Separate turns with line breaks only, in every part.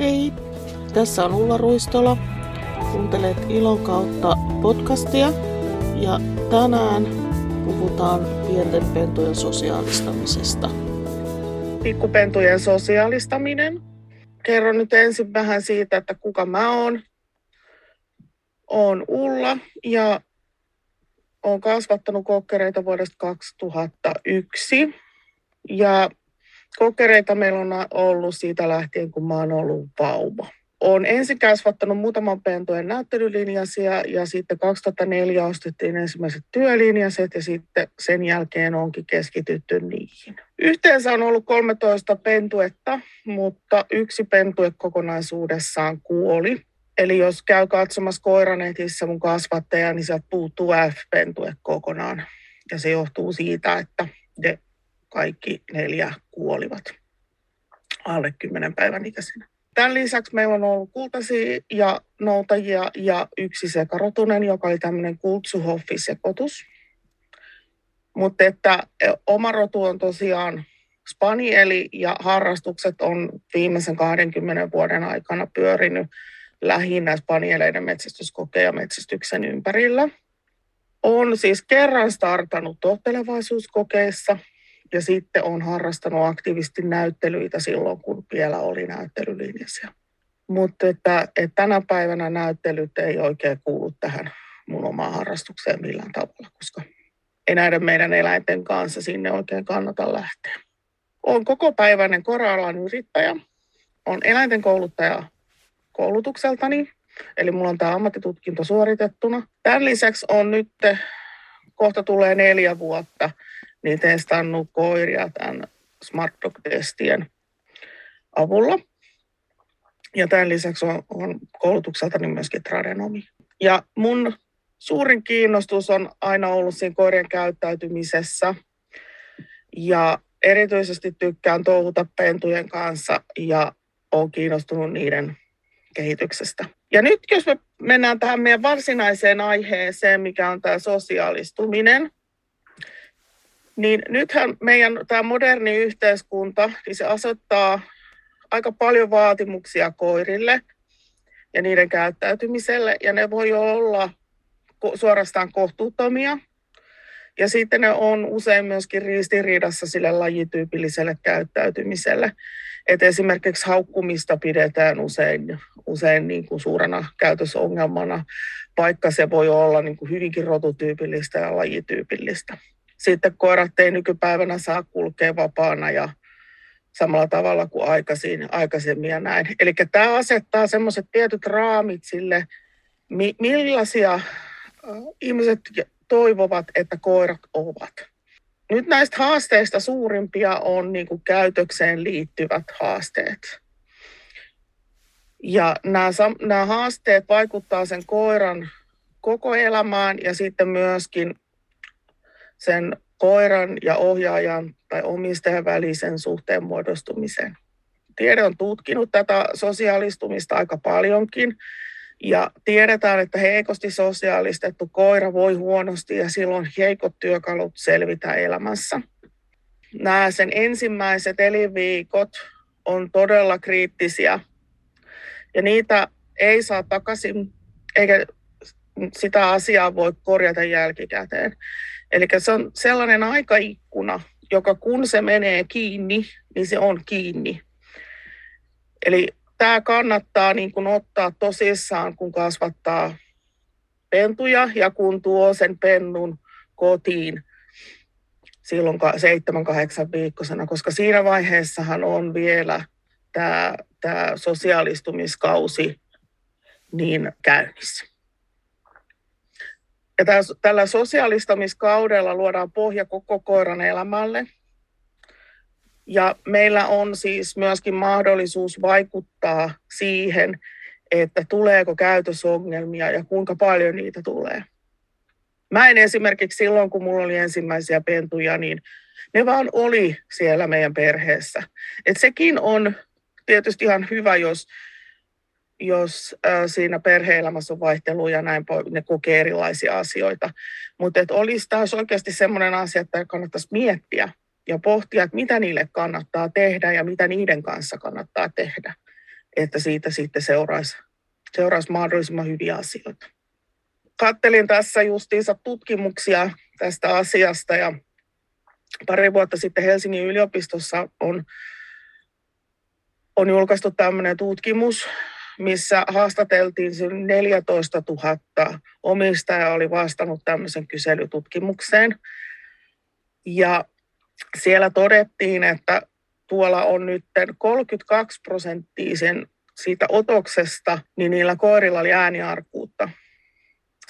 Hei, tässä on Ulla Ruistola. Kuuntelet Ilon kautta podcastia ja tänään puhutaan pienten pentujen sosiaalistamisesta.
Pikkupentujen sosiaalistaminen. Kerron nyt ensin vähän siitä, että kuka mä oon. Oon Ulla ja olen kasvattanut kokkereita vuodesta 2001. Ja kokkereita meillä on ollut siitä lähtien, kun mä oon ollut vauva. Olen ensin kasvattanut muutaman pentujen näyttelylinjasia ja sitten 2004 ostettiin ensimmäiset työlinjaset ja sitten sen jälkeen onkin keskitytty niihin. Yhteensä on ollut 13 pentuetta, mutta yksi pentue kokonaisuudessaan kuoli. Eli jos käy katsomassa koiranetissä mun kasvattaja, niin sieltä puuttuu F-pentue kokonaan. Ja se johtuu siitä, että ne kaikki neljä kuolivat alle 10 päivän ikäisenä. Tämän lisäksi meillä on ollut kultaisia ja noutajia ja yksi sekarotunen, joka oli tämmöinen kultsuhoffi-sekoitus. Mutta että e, oma rotu on tosiaan spanieli ja harrastukset on viimeisen 20 vuoden aikana pyörinyt lähinnä spanieleiden metsästyskokeen ja metsästyksen ympärillä. On siis kerran startannut tohtelevaisuuskokeissa ja sitten on harrastanut aktiivisesti näyttelyitä silloin, kun vielä oli näyttelylinjassa. Mutta että, että tänä päivänä näyttelyt ei oikein kuulu tähän mun omaan harrastukseen millään tavalla, koska ei näiden meidän eläinten kanssa sinne oikein kannata lähteä. Olen koko päiväinen koraalan yrittäjä. Olen eläinten kouluttaja koulutukseltani, eli mulla on tämä ammattitutkinto suoritettuna. Tämän lisäksi on nyt, kohta tulee neljä vuotta, niin testannut koiria tämän Smart Dog-testien avulla. Ja tämän lisäksi on, on koulutukseltani myöskin tradenomi. Ja mun suurin kiinnostus on aina ollut siinä koirien käyttäytymisessä. Ja erityisesti tykkään touhuta pentujen kanssa ja olen kiinnostunut niiden kehityksestä. Ja nyt jos me mennään tähän meidän varsinaiseen aiheeseen, mikä on tämä sosiaalistuminen, niin nythän meidän tämä moderni yhteiskunta, niin se asettaa aika paljon vaatimuksia koirille ja niiden käyttäytymiselle, ja ne voi olla suorastaan kohtuuttomia. Ja sitten ne on usein myöskin ristiriidassa sille lajityypilliselle käyttäytymiselle. Et esimerkiksi haukkumista pidetään usein, usein niin kuin suurena käytösongelmana, vaikka se voi olla niin kuin hyvinkin rotutyypillistä ja lajityypillistä. Sitten koirat ei nykypäivänä saa kulkea vapaana ja samalla tavalla kuin aikaisin, aikaisemmin ja näin. Eli tämä asettaa semmoiset tietyt raamit sille, millaisia ihmiset toivovat, että koirat ovat. Nyt näistä haasteista suurimpia on niin kuin käytökseen liittyvät haasteet. Ja nämä, nämä haasteet vaikuttaa sen koiran koko elämään ja sitten myöskin sen koiran ja ohjaajan tai omistajan välisen suhteen muodostumiseen. Tiede on tutkinut tätä sosiaalistumista aika paljonkin ja tiedetään, että heikosti sosiaalistettu koira voi huonosti ja silloin heikot työkalut selvitä elämässä. Nämä sen ensimmäiset elinviikot on todella kriittisiä ja niitä ei saa takaisin, eikä sitä asiaa voi korjata jälkikäteen. Eli se on sellainen aikaikkuna, joka kun se menee kiinni, niin se on kiinni. Eli tämä kannattaa niin kuin ottaa tosissaan, kun kasvattaa pentuja ja kun tuo sen pennun kotiin silloin 7-8 viikkosena, koska siinä vaiheessahan on vielä tämä, tämä sosiaalistumiskausi niin käynnissä. Ja tällä sosiaalistamiskaudella luodaan pohja koko koiran elämälle. Ja meillä on siis myöskin mahdollisuus vaikuttaa siihen, että tuleeko käytösongelmia ja kuinka paljon niitä tulee. Mä en esimerkiksi silloin, kun mulla oli ensimmäisiä pentuja, niin ne vaan oli siellä meidän perheessä. Et sekin on tietysti ihan hyvä, jos jos siinä perhe-elämässä on vaihtelua ja näin, ne kokee erilaisia asioita. Mutta olisi taas oikeasti sellainen asia, että kannattaisi miettiä ja pohtia, että mitä niille kannattaa tehdä ja mitä niiden kanssa kannattaa tehdä. että siitä sitten seuraisi, seuraisi mahdollisimman hyviä asioita. Kattelin tässä justiinsa tutkimuksia tästä asiasta ja pari vuotta sitten Helsingin yliopistossa on, on julkaistu tämmöinen tutkimus, missä haastateltiin 14 000 omistajaa oli vastannut tämmöisen kyselytutkimukseen. Ja siellä todettiin, että tuolla on nyt 32 prosenttisen siitä otoksesta, niin niillä koirilla oli ääniarkuutta.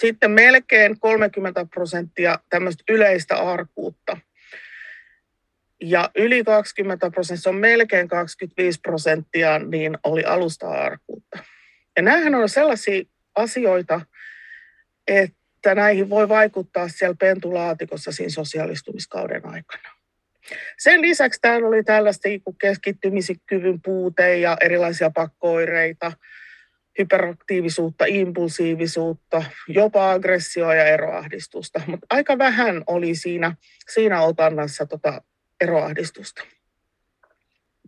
Sitten melkein 30 prosenttia tämmöistä yleistä arkuutta. Ja yli 20 prosenttia, on melkein 25 prosenttia, niin oli alusta-arkuutta. Ja nämähän on sellaisia asioita, että näihin voi vaikuttaa siellä pentulaatikossa siinä sosiaalistumiskauden aikana. Sen lisäksi täällä oli tällaista keskittymiskyvyn puute ja erilaisia pakkoireita, hyperaktiivisuutta, impulsiivisuutta, jopa aggressio ja eroahdistusta. Mutta aika vähän oli siinä, siinä otannassa tota eroahdistusta.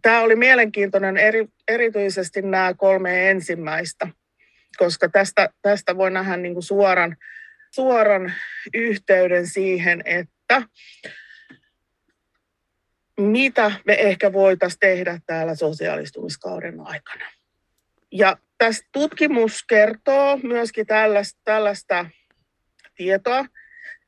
Tämä oli mielenkiintoinen eri, erityisesti nämä kolme ensimmäistä, koska tästä, tästä voi nähdä niin kuin suoran, suoran yhteyden siihen, että mitä me ehkä voitaisiin tehdä täällä sosiaalistumiskauden aikana. Ja tässä tutkimus kertoo myöskin tällaista, tällaista tietoa,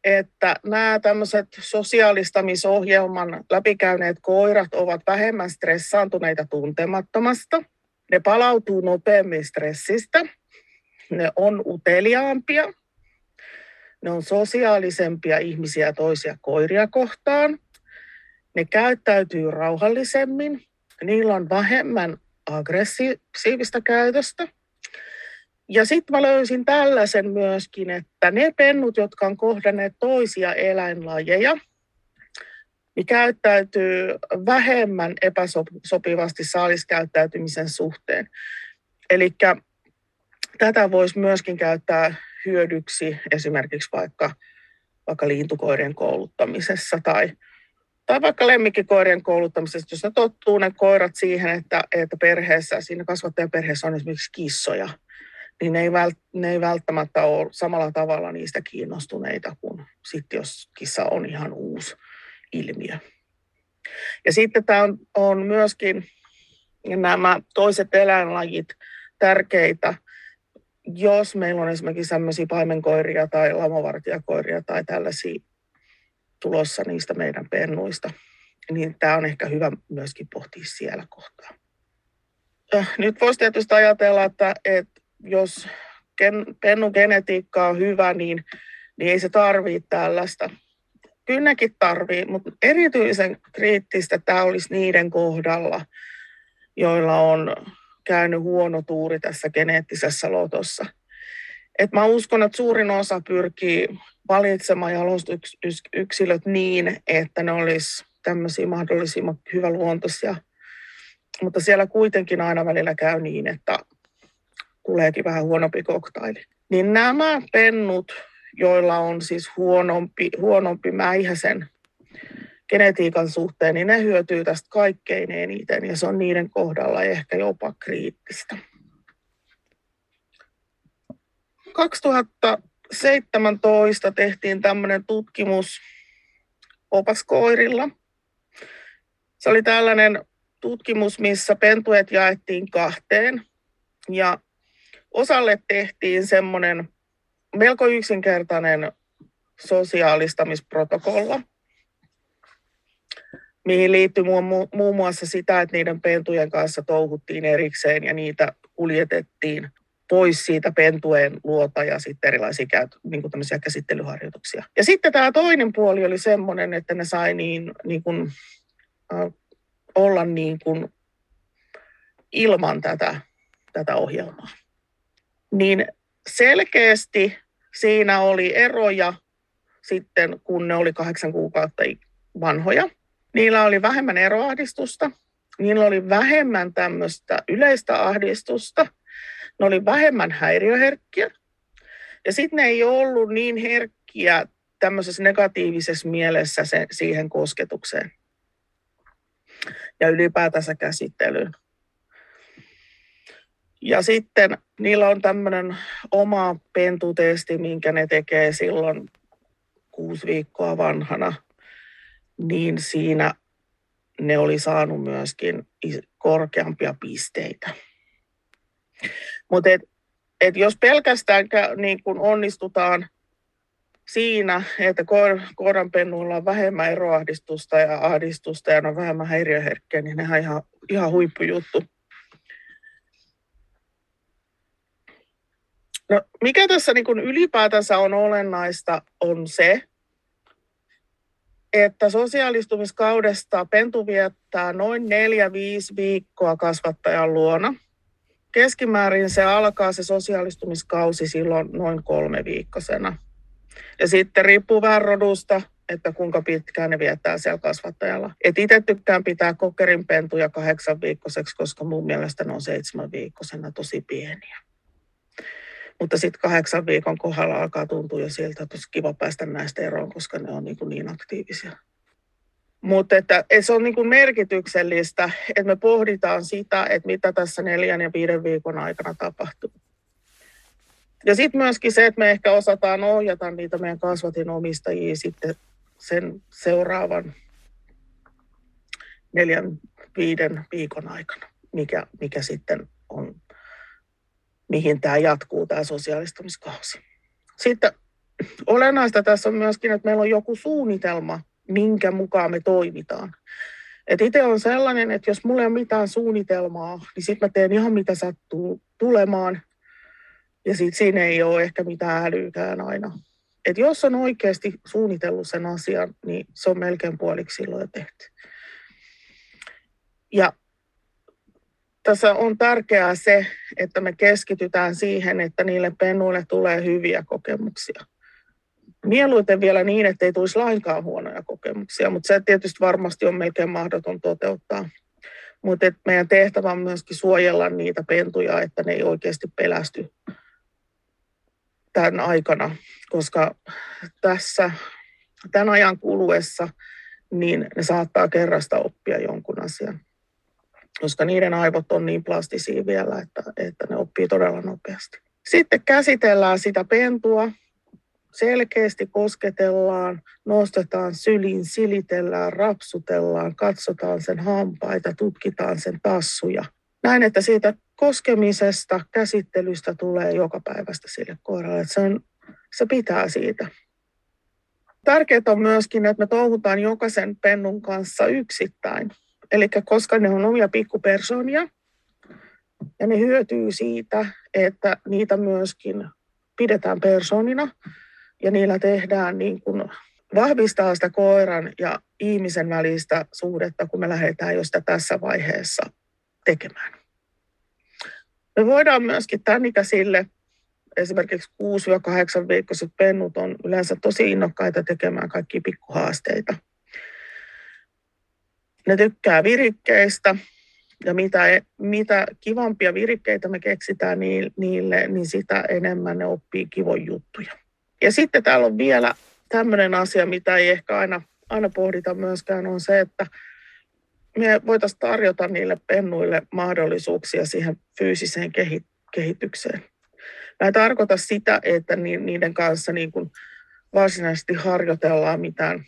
että nämä tämmöiset sosiaalistamisohjelman läpikäyneet koirat ovat vähemmän stressaantuneita tuntemattomasta. Ne palautuu nopeammin stressistä. Ne on uteliaampia. Ne on sosiaalisempia ihmisiä toisia koiria kohtaan. Ne käyttäytyy rauhallisemmin. Niillä on vähemmän aggressiivista käytöstä. Ja sitten mä löysin tällaisen myöskin, että ne pennut, jotka on kohdanneet toisia eläinlajeja, niin käyttäytyy vähemmän epäsopivasti saaliskäyttäytymisen suhteen. Eli tätä voisi myöskin käyttää hyödyksi esimerkiksi vaikka, vaikka liintukoirien kouluttamisessa tai, tai vaikka lemmikkikoirien kouluttamisessa, jos ne tottuu ne koirat siihen, että, että perheessä, siinä kasvattajaperheessä on esimerkiksi kissoja – niin ne ei, vält, ne ei välttämättä ole samalla tavalla niistä kiinnostuneita kuin sitten jos kissa on ihan uusi ilmiö. Ja sitten tämä on, on myöskin nämä toiset eläinlajit tärkeitä, jos meillä on esimerkiksi sellaisia paimenkoiria tai lamovartijakoiria tai tällaisia tulossa niistä meidän pennuista, niin tämä on ehkä hyvä myöskin pohtia siellä kohtaa. Äh, nyt voisi tietysti ajatella, että, että jos gen, pennun genetiikka on hyvä, niin, niin ei se tarvitse tällaista. Kyllä nekin tarvii, mutta erityisen kriittistä tämä olisi niiden kohdalla, joilla on käynyt huono tuuri tässä geneettisessä lotossa. Et mä uskon, että suurin osa pyrkii valitsemaan jalostusyksilöt niin, että ne olisi tämmöisiä mahdollisimman hyväluontoisia. Mutta siellä kuitenkin aina välillä käy niin, että tuleekin vähän huonompi koktaili. Niin nämä pennut, joilla on siis huonompi, huonompi mäihäsen genetiikan suhteen, niin ne hyötyy tästä kaikkein eniten ja se on niiden kohdalla ehkä jopa kriittistä. 2017 tehtiin tämmöinen tutkimus opaskoirilla. Se oli tällainen tutkimus, missä pentuet jaettiin kahteen ja osalle tehtiin semmoinen melko yksinkertainen sosiaalistamisprotokolla, mihin liittyy muun muassa sitä, että niiden pentujen kanssa touhuttiin erikseen ja niitä kuljetettiin pois siitä pentueen luota ja sitten erilaisia niin kuin käsittelyharjoituksia. Ja sitten tämä toinen puoli oli semmoinen, että ne sai niin, niin kuin, äh, olla niin kuin ilman tätä, tätä ohjelmaa niin selkeästi siinä oli eroja sitten, kun ne oli kahdeksan kuukautta vanhoja. Niillä oli vähemmän eroahdistusta, niillä oli vähemmän tämmöistä yleistä ahdistusta, ne oli vähemmän häiriöherkkiä. Ja sitten ne ei ollut niin herkkiä tämmöisessä negatiivisessa mielessä se, siihen kosketukseen ja ylipäätänsä käsittelyyn. Ja sitten niillä on tämmöinen oma pentutesti, minkä ne tekee silloin kuusi viikkoa vanhana. Niin siinä ne oli saanut myöskin korkeampia pisteitä. Mutta et, et jos pelkästään niin kun onnistutaan siinä, että koiranpennuilla on vähemmän eroahdistusta ja ahdistusta ja on vähemmän häiriöherkkiä, niin nehän on ihan, ihan huippujuttu. No, mikä tässä niin kuin ylipäätänsä on olennaista, on se, että sosiaalistumiskaudesta pentu viettää noin 4-5 viikkoa kasvattajan luona. Keskimäärin se alkaa se sosiaalistumiskausi silloin noin kolme viikkosena. Ja sitten riippuu vähän rodusta, että kuinka pitkään ne viettää siellä kasvattajalla. Et itse tykkään pitää kokerinpentuja kahdeksan viikkoiseksi, koska mun mielestä ne on seitsemän viikkosena tosi pieniä. Mutta sitten kahdeksan viikon kohdalla alkaa tuntua jo siltä, että olisi kiva päästä näistä eroon, koska ne on niin, kuin niin aktiivisia. Mutta että, että se on niin kuin merkityksellistä, että me pohditaan sitä, että mitä tässä neljän ja viiden viikon aikana tapahtuu. Ja sitten myöskin se, että me ehkä osataan ohjata niitä meidän kasvatin omistajia sitten sen seuraavan neljän, viiden viikon aikana, mikä, mikä sitten on mihin tämä jatkuu, tämä sosiaalistamiskausi. Sitten olennaista tässä on myöskin, että meillä on joku suunnitelma, minkä mukaan me toimitaan. Et itse on sellainen, että jos mulla ei ole mitään suunnitelmaa, niin sitten mä teen ihan mitä sattuu tulemaan. Ja sitten siinä ei ole ehkä mitään älyykään aina. Et jos on oikeasti suunnitellut sen asian, niin se on melkein puoliksi silloin jo tehty. Ja tässä on tärkeää se, että me keskitytään siihen, että niille pennuille tulee hyviä kokemuksia. Mieluiten vielä niin, että ei tulisi lainkaan huonoja kokemuksia, mutta se tietysti varmasti on melkein mahdoton toteuttaa. Mutta meidän tehtävä on myöskin suojella niitä pentuja, että ne ei oikeasti pelästy tämän aikana, koska tässä tämän ajan kuluessa niin ne saattaa kerrasta oppia jonkun asian koska niiden aivot on niin plastisia vielä, että, että ne oppii todella nopeasti. Sitten käsitellään sitä pentua, selkeästi kosketellaan, nostetaan sylin, silitellään, rapsutellaan, katsotaan sen hampaita, tutkitaan sen tassuja. Näin, että siitä koskemisesta, käsittelystä tulee joka päivästä sille koiralle. Että se, on, se pitää siitä. Tärkeää on myöskin, että me touhutaan jokaisen pennun kanssa yksittäin. Eli koska ne on omia pikkupersonia ja ne hyötyy siitä, että niitä myöskin pidetään personina ja niillä tehdään niin kuin vahvistaa sitä koiran ja ihmisen välistä suhdetta, kun me lähdetään jo sitä tässä vaiheessa tekemään. Me voidaan myöskin tämän ikäisille, esimerkiksi 6-8 viikkoiset pennut on yleensä tosi innokkaita tekemään kaikki pikkuhaasteita – ne tykkää virikkeistä ja mitä, e, mitä kivampia virikkeitä me keksitään niille, niin sitä enemmän ne oppii kivon juttuja. Ja sitten täällä on vielä tämmöinen asia, mitä ei ehkä aina, aina pohdita myöskään, on se, että me voitaisiin tarjota niille pennuille mahdollisuuksia siihen fyysiseen kehitykseen. Mä en tarkoita sitä, että niiden kanssa niin kuin varsinaisesti harjoitellaan mitään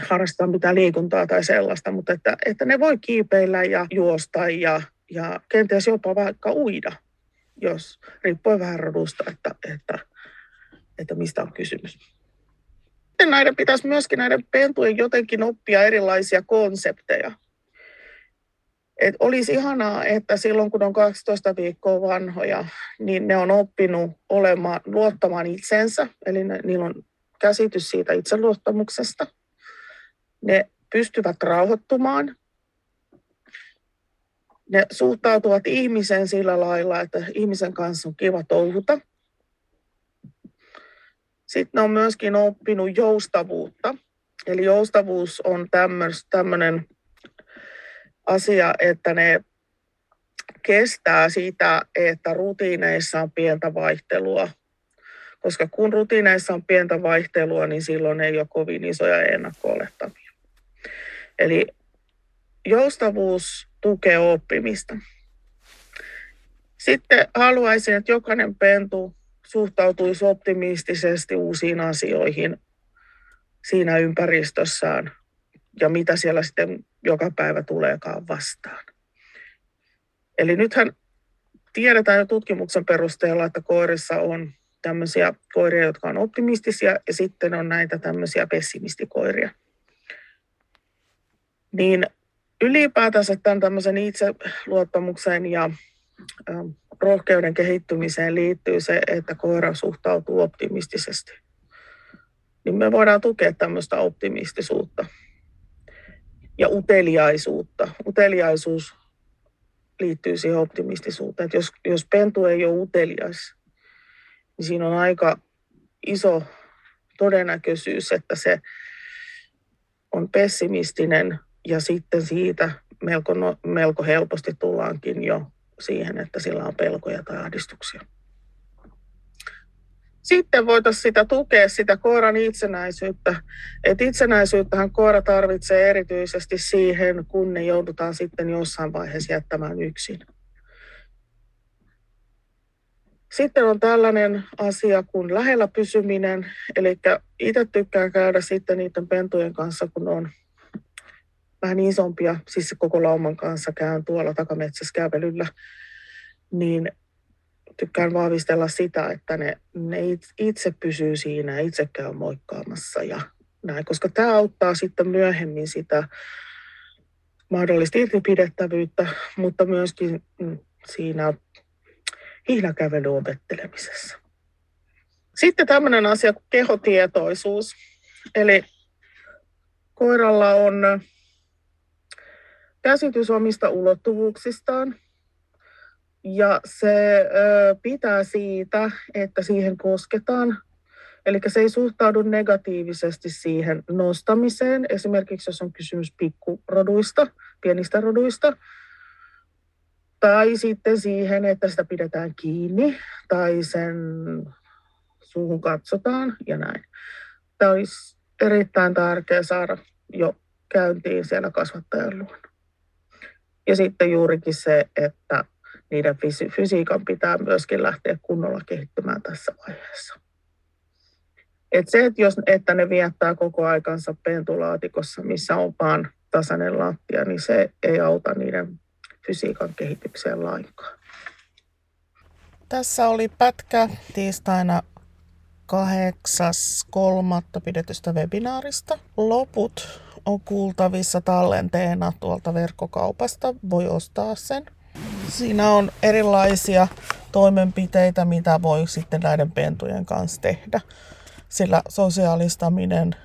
harrastaa mitään liikuntaa tai sellaista, mutta että, että ne voi kiipeillä ja juosta ja, ja kenties jopa vaikka uida, jos riippuu vähän rodusta, että, että, että mistä on kysymys. Näiden pitäisi myöskin näiden pentujen jotenkin oppia erilaisia konsepteja. Et olisi ihanaa, että silloin kun on 12 viikkoa vanhoja, niin ne on oppinut olemaan, luottamaan itsensä, eli ne, niillä on käsitys siitä itseluottamuksesta – ne pystyvät rauhoittumaan. Ne suhtautuvat ihmiseen sillä lailla, että ihmisen kanssa on kiva touhuta. Sitten ne on myöskin oppinut joustavuutta. Eli joustavuus on tämmöinen asia, että ne kestää sitä, että rutiineissa on pientä vaihtelua. Koska kun rutiineissa on pientä vaihtelua, niin silloin ei ole kovin isoja ennakko Eli joustavuus tukee oppimista. Sitten haluaisin, että jokainen pentu suhtautuisi optimistisesti uusiin asioihin siinä ympäristössään ja mitä siellä sitten joka päivä tuleekaan vastaan. Eli nythän tiedetään jo tutkimuksen perusteella, että koirissa on tämmöisiä koiria, jotka on optimistisia ja sitten on näitä tämmöisiä pessimistikoiria. Niin ylipäätänsä tämän tämmöisen itseluottamuksen ja rohkeuden kehittymiseen liittyy se, että koira suhtautuu optimistisesti. Niin me voidaan tukea tämmöistä optimistisuutta ja uteliaisuutta. Uteliaisuus liittyy siihen optimistisuuteen. Että jos, jos pentu ei ole utelias, niin siinä on aika iso todennäköisyys, että se on pessimistinen ja sitten siitä melko, no, melko helposti tullaankin jo siihen, että sillä on pelkoja tai ahdistuksia. Sitten voitaisiin sitä tukea, sitä koiran itsenäisyyttä. Et itsenäisyyttähän koira tarvitsee erityisesti siihen, kun ne joudutaan sitten jossain vaiheessa jättämään yksin. Sitten on tällainen asia kuin lähellä pysyminen, eli itse tykkään käydä sitten niiden pentujen kanssa, kun on vähän isompia, siis koko lauman kanssa käyn tuolla takametsässä kävelyllä, niin tykkään vahvistella sitä, että ne, ne itse pysyy siinä, itse käy moikkaamassa ja näin, koska tämä auttaa sitten myöhemmin sitä mahdollista irtipidettävyyttä, mutta myöskin mm, siinä hihnäkävelyn opettelemisessa. Sitten tämmöinen asia kuin kehotietoisuus. Eli koiralla on käsitys omista ulottuvuuksistaan, ja se ö, pitää siitä, että siihen kosketaan. Eli se ei suhtaudu negatiivisesti siihen nostamiseen, esimerkiksi jos on kysymys pikkuroduista, pienistä roduista, tai sitten siihen, että sitä pidetään kiinni tai sen suuhun katsotaan ja näin. Tämä olisi erittäin tärkeää saada jo käyntiin siellä kasvattajan luona. Ja sitten juurikin se, että niiden fysiikan pitää myöskin lähteä kunnolla kehittymään tässä vaiheessa. Et se, että, jos, että ne viettää koko aikansa pentulaatikossa, missä on vaan tasainen lattia, niin se ei auta niiden fysiikan kehitykseen lainkaan.
Tässä oli pätkä tiistaina 8.3. pidetystä webinaarista. Loput on kuultavissa tallenteena tuolta verkkokaupasta. Voi ostaa sen. Siinä on erilaisia toimenpiteitä, mitä voi sitten näiden pentujen kanssa tehdä. Sillä sosiaalistaminen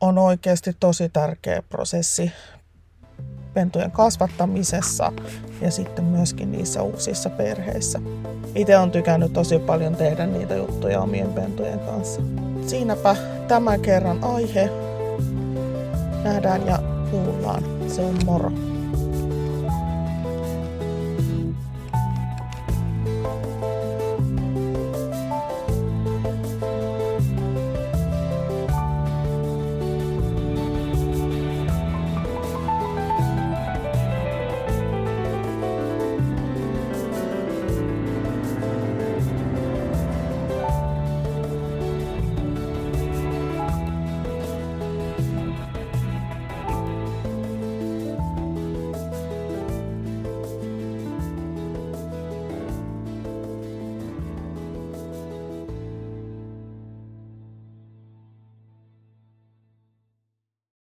on oikeasti tosi tärkeä prosessi pentujen kasvattamisessa ja sitten myöskin niissä uusissa perheissä. Itse on tykännyt tosi paljon tehdä niitä juttuja omien pentujen kanssa. Siinäpä tämän kerran aihe. Nähdään ja kuullaan. Se on moro.